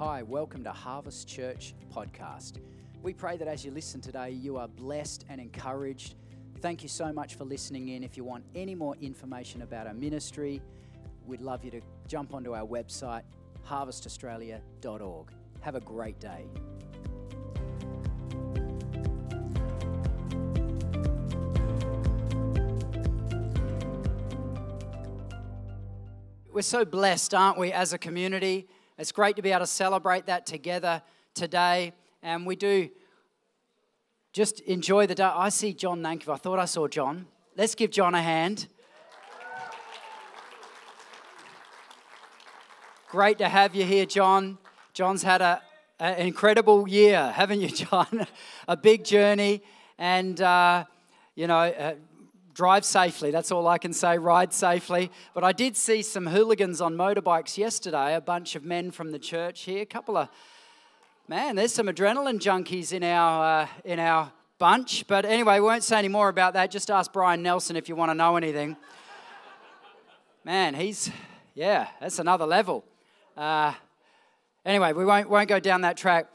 Hi, welcome to Harvest Church Podcast. We pray that as you listen today, you are blessed and encouraged. Thank you so much for listening in. If you want any more information about our ministry, we'd love you to jump onto our website, harvestaustralia.org. Have a great day. We're so blessed, aren't we, as a community? It's great to be able to celebrate that together today. And we do just enjoy the day. I see John Nankiv. I thought I saw John. Let's give John a hand. Great to have you here, John. John's had a, an incredible year, haven't you, John? a big journey. And, uh, you know, uh, drive safely. That's all I can say. Ride safely. But I did see some hooligans on motorbikes yesterday, a bunch of men from the church here, a couple of man, there's some adrenaline junkies in our uh, in our bunch. But anyway, we won't say any more about that. Just ask Brian Nelson if you want to know anything. man, he's yeah, that's another level. Uh, anyway, we won't won't go down that track.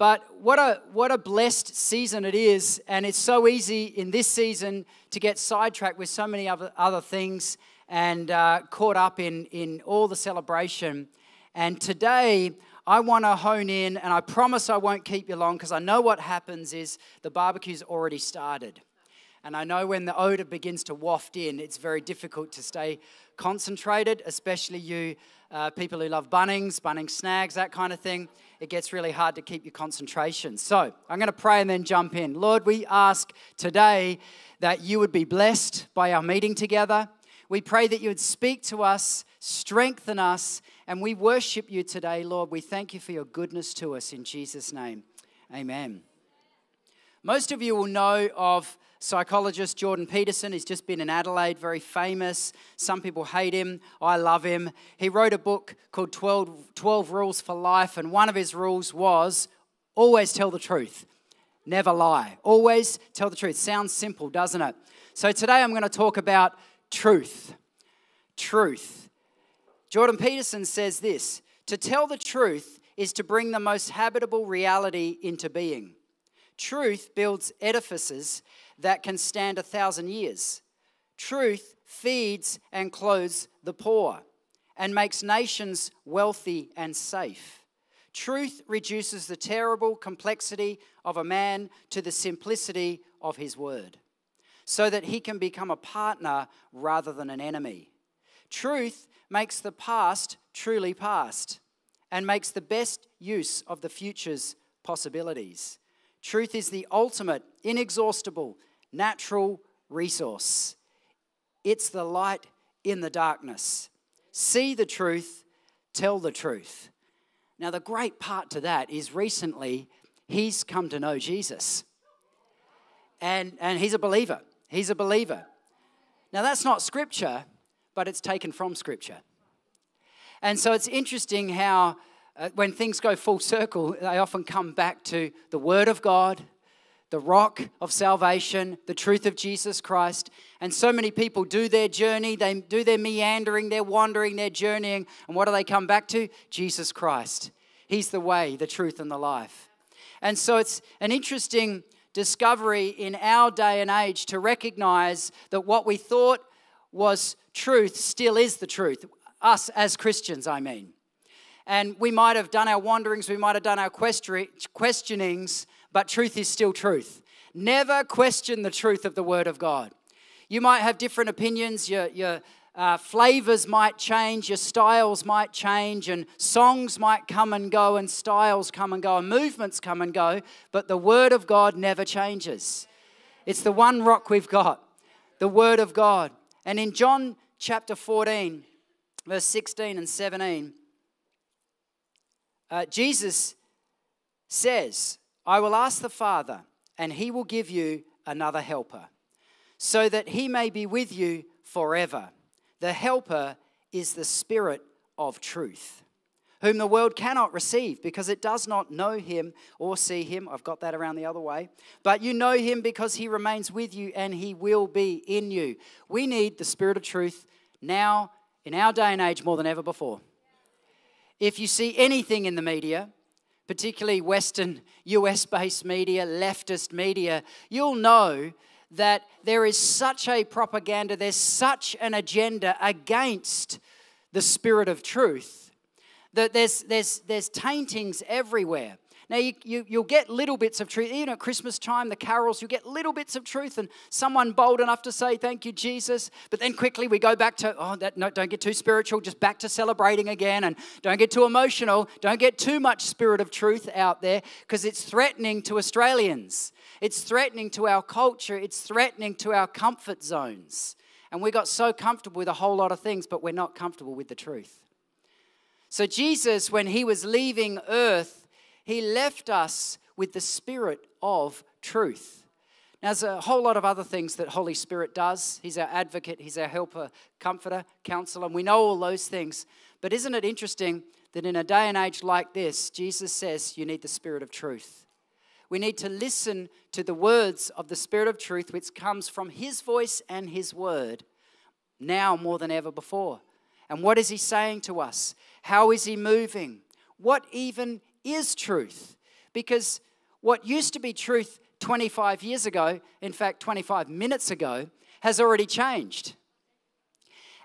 But what a, what a blessed season it is. And it's so easy in this season to get sidetracked with so many other, other things and uh, caught up in, in all the celebration. And today, I want to hone in, and I promise I won't keep you long because I know what happens is the barbecue's already started. And I know when the odor begins to waft in, it's very difficult to stay concentrated, especially you uh, people who love Bunnings, Bunnings snags, that kind of thing. It gets really hard to keep your concentration. So I'm going to pray and then jump in. Lord, we ask today that you would be blessed by our meeting together. We pray that you would speak to us, strengthen us, and we worship you today, Lord. We thank you for your goodness to us in Jesus' name. Amen. Most of you will know of psychologist Jordan Peterson. He's just been in Adelaide, very famous. Some people hate him. I love him. He wrote a book called 12, 12 Rules for Life, and one of his rules was always tell the truth, never lie. Always tell the truth. Sounds simple, doesn't it? So today I'm going to talk about truth. Truth. Jordan Peterson says this to tell the truth is to bring the most habitable reality into being. Truth builds edifices that can stand a thousand years. Truth feeds and clothes the poor and makes nations wealthy and safe. Truth reduces the terrible complexity of a man to the simplicity of his word, so that he can become a partner rather than an enemy. Truth makes the past truly past and makes the best use of the future's possibilities. Truth is the ultimate, inexhaustible, natural resource. It's the light in the darkness. See the truth, tell the truth. Now, the great part to that is recently he's come to know Jesus. And, and he's a believer. He's a believer. Now, that's not scripture, but it's taken from scripture. And so it's interesting how uh, when things go full circle, they often come back to the Word of God, the rock of salvation, the truth of Jesus Christ. And so many people do their journey, they do their meandering, their wandering, their journeying. And what do they come back to? Jesus Christ. He's the way, the truth, and the life. And so it's an interesting discovery in our day and age to recognize that what we thought was truth still is the truth. Us as Christians, I mean. And we might have done our wanderings, we might have done our questionings but truth is still truth. Never question the truth of the Word of God. You might have different opinions, your, your uh, flavors might change, your styles might change, and songs might come and go, and styles come and go, and movements come and go, but the Word of God never changes. It's the one rock we've got, the Word of God. And in John chapter 14, verse 16 and 17, uh, Jesus says, I will ask the Father, and he will give you another helper, so that he may be with you forever. The helper is the Spirit of truth, whom the world cannot receive because it does not know him or see him. I've got that around the other way. But you know him because he remains with you and he will be in you. We need the Spirit of truth now, in our day and age, more than ever before. If you see anything in the media, particularly Western US based media, leftist media, you'll know that there is such a propaganda, there's such an agenda against the spirit of truth that there's, there's, there's taintings everywhere. Now, you, you, you'll get little bits of truth. Even at Christmas time, the carols, you get little bits of truth and someone bold enough to say, Thank you, Jesus. But then quickly we go back to, Oh, that, no, don't get too spiritual, just back to celebrating again. And don't get too emotional. Don't get too much spirit of truth out there because it's threatening to Australians. It's threatening to our culture. It's threatening to our comfort zones. And we got so comfortable with a whole lot of things, but we're not comfortable with the truth. So, Jesus, when he was leaving earth, he left us with the Spirit of truth. Now, there's a whole lot of other things that Holy Spirit does. He's our advocate, He's our helper, comforter, counselor, and we know all those things. But isn't it interesting that in a day and age like this, Jesus says you need the Spirit of truth? We need to listen to the words of the Spirit of truth, which comes from His voice and His word now more than ever before. And what is He saying to us? How is He moving? What even is truth. Because what used to be truth 25 years ago, in fact, 25 minutes ago, has already changed.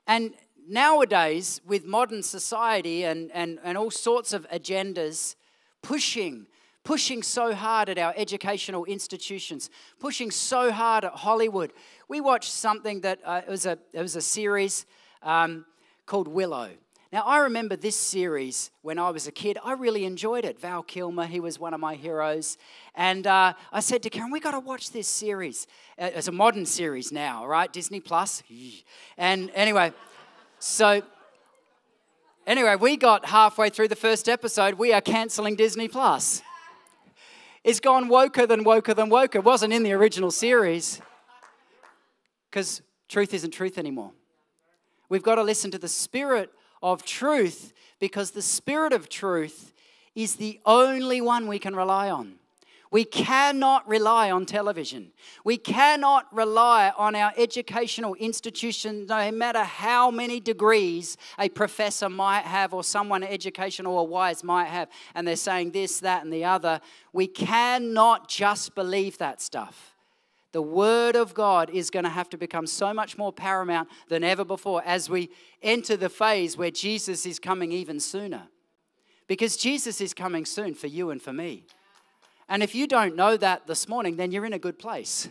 And nowadays, with modern society and, and, and all sorts of agendas pushing, pushing so hard at our educational institutions, pushing so hard at Hollywood, we watched something that uh, it, was a, it was a series um, called Willow. Now, I remember this series when I was a kid. I really enjoyed it. Val Kilmer, he was one of my heroes. And uh, I said to Karen, we got to watch this series. Uh, it's a modern series now, right? Disney Plus. And anyway, so anyway, we got halfway through the first episode. We are canceling Disney Plus. It's gone woker than woker than woker. It wasn't in the original series because truth isn't truth anymore. We've got to listen to the spirit of truth because the Spirit of truth is the only one we can rely on. We cannot rely on television. We cannot rely on our educational institutions, no matter how many degrees a professor might have or someone educational or wise might have, and they're saying this, that, and the other. We cannot just believe that stuff the Word of God is going to have to become so much more paramount than ever before as we enter the phase where Jesus is coming even sooner. Because Jesus is coming soon for you and for me. And if you don't know that this morning, then you're in a good place.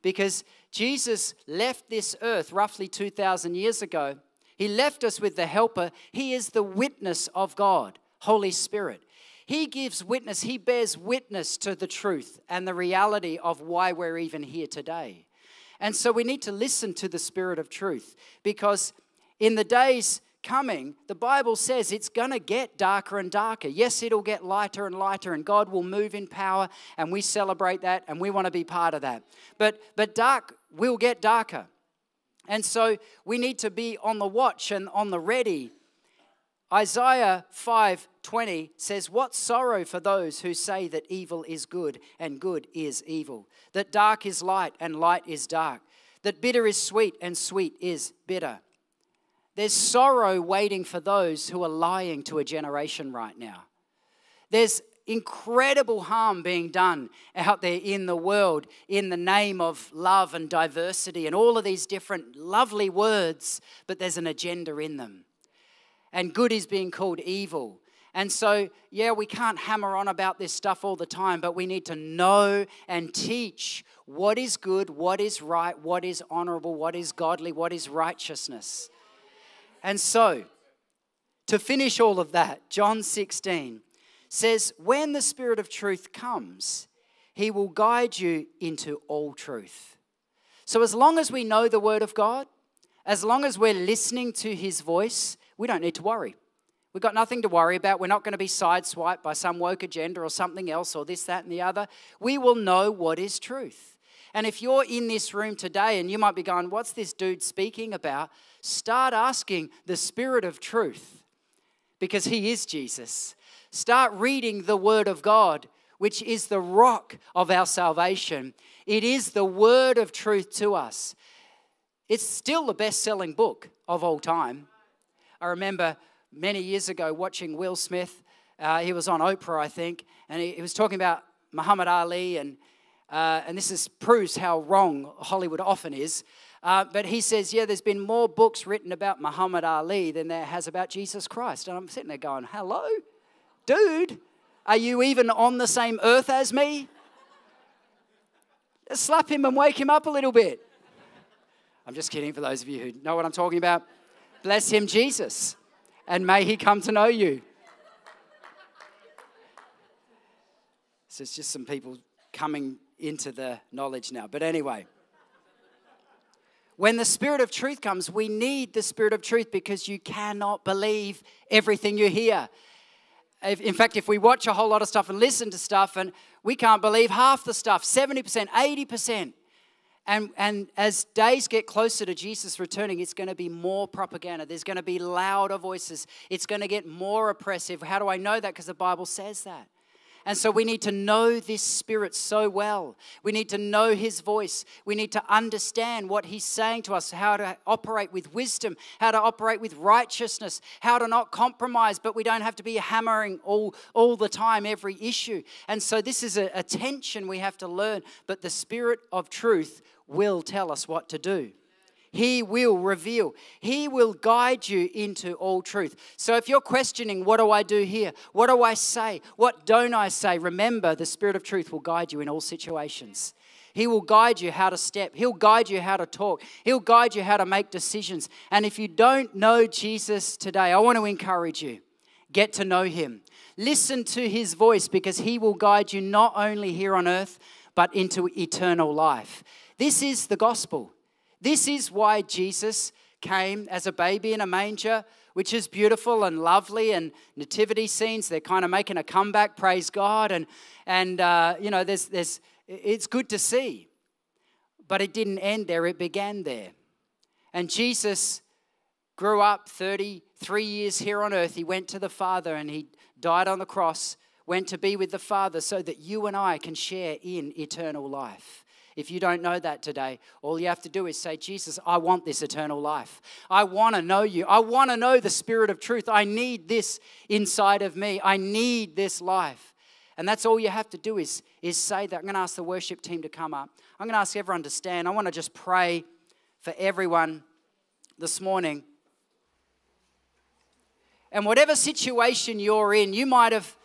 Because Jesus left this earth roughly 2,000 years ago. He left us with the Helper. He is the witness of God, Holy Spirit. He gives witness, he bears witness to the truth and the reality of why we're even here today. And so we need to listen to the Spirit of truth because in the days coming, the Bible says it's going to get darker and darker. Yes, it'll get lighter and lighter, and God will move in power, and we celebrate that, and we want to be part of that. But, but dark will get darker. And so we need to be on the watch and on the ready Isaiah 5:20 says, "What sorrow for those who say that evil is good and good is evil, that dark is light and light is dark, that bitter is sweet and sweet is bitter." There's sorrow waiting for those who are lying to a generation right now. There's incredible harm being done out there in the world in the name of love and diversity and all of these different lovely words, but there's an agenda in them and good is being called evil. And so, yeah, we can't hammer on about this stuff all the time, but we need to know and teach what is good, what is right, what is honorable, what is godly, what is righteousness. And so, to finish all of that, John 16 says, When the Spirit of truth comes, he will guide you into all truth. So, as long as we know the Word of God, as long as we're listening to His voice, we don't need to worry. We've got nothing to worry about. We're not going to be sideswiped by some woke agenda or something else or this, that, and the other. We will know what is truth. And if you're in this room today and you might be going, What's this dude speaking about? Start asking the Spirit of truth because He is Jesus. Start reading the Word of God, which is the rock of our salvation. It is the Word of truth to us. It's still the best selling book of all time. I remember many years ago watching Will Smith. Uh, he was on Oprah, I think, and he, he was talking about Muhammad Ali, and, uh, and this is, proves how wrong Hollywood often is. Uh, but he says, yeah, there's been more books written about Muhammad Ali than there has about Jesus Christ. And I'm sitting there going, hello? Dude, are you even on the same earth as me? Just slap him and wake him up a little bit. I'm just kidding for those of you who know what I'm talking about. Bless him, Jesus, and may he come to know you. So it's just some people coming into the knowledge now. But anyway, when the Spirit of truth comes, we need the Spirit of truth because you cannot believe everything you hear. In fact, if we watch a whole lot of stuff and listen to stuff, and we can't believe half the stuff 70%, 80%. And, and as days get closer to Jesus returning, it's going to be more propaganda. There's going to be louder voices. It's going to get more oppressive. How do I know that? Because the Bible says that. And so we need to know this Spirit so well. We need to know His voice. We need to understand what He's saying to us, how to operate with wisdom, how to operate with righteousness, how to not compromise, but we don't have to be hammering all, all the time every issue. And so this is a, a tension we have to learn. But the Spirit of truth will tell us what to do. He will reveal. He will guide you into all truth. So if you're questioning, what do I do here? What do I say? What don't I say? Remember, the Spirit of truth will guide you in all situations. He will guide you how to step. He'll guide you how to talk. He'll guide you how to make decisions. And if you don't know Jesus today, I want to encourage you get to know him. Listen to his voice because he will guide you not only here on earth, but into eternal life. This is the gospel. This is why Jesus came as a baby in a manger, which is beautiful and lovely, and nativity scenes. They're kind of making a comeback, praise God. And, and uh, you know, there's, there's, it's good to see. But it didn't end there, it began there. And Jesus grew up 33 years here on earth. He went to the Father and he died on the cross, went to be with the Father so that you and I can share in eternal life. If you don't know that today, all you have to do is say, Jesus, I want this eternal life. I want to know you. I want to know the Spirit of truth. I need this inside of me. I need this life. And that's all you have to do is, is say that. I'm going to ask the worship team to come up. I'm going to ask everyone to stand. I want to just pray for everyone this morning. And whatever situation you're in, you might have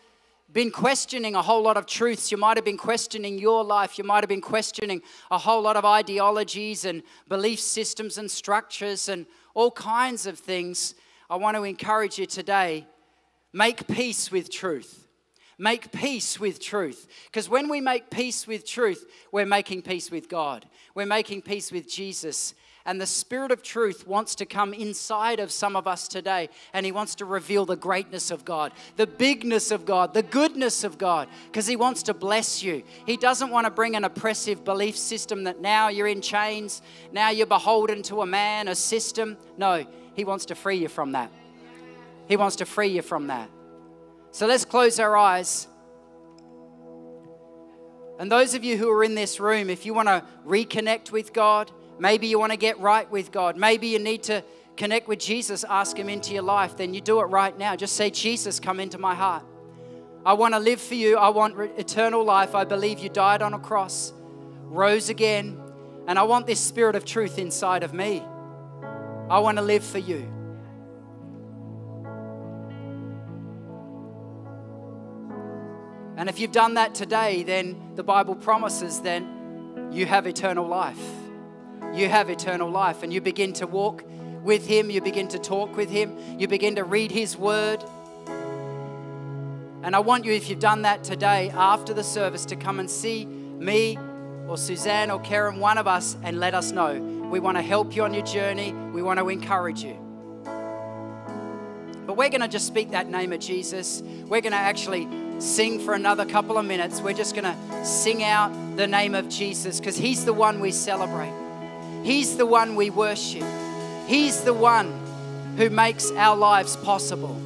been questioning a whole lot of truths. You might have been questioning your life. You might have been questioning a whole lot of ideologies and belief systems and structures and all kinds of things. I want to encourage you today make peace with truth. Make peace with truth. Because when we make peace with truth, we're making peace with God. We're making peace with Jesus. And the Spirit of truth wants to come inside of some of us today, and He wants to reveal the greatness of God, the bigness of God, the goodness of God, because He wants to bless you. He doesn't want to bring an oppressive belief system that now you're in chains, now you're beholden to a man, a system. No, He wants to free you from that. He wants to free you from that. So let's close our eyes. And those of you who are in this room, if you want to reconnect with God, Maybe you want to get right with God. Maybe you need to connect with Jesus, ask Him into your life. Then you do it right now. Just say, Jesus, come into my heart. I want to live for you. I want eternal life. I believe you died on a cross, rose again, and I want this spirit of truth inside of me. I want to live for you. And if you've done that today, then the Bible promises then you have eternal life you have eternal life. And you begin to walk with Him, you begin to talk with Him, you begin to read His Word. And I want you, if you've done that today, after the service, to come and see me or Suzanne or Karen, one of us, and let us know. We want to help you on your journey, we want to encourage you. But we're going to just speak that name of Jesus. We're going to actually sing for another couple of minutes. We're just going to sing out the name of Jesus because He's the one we celebrate. He's the one we worship. He's the one who makes our lives possible.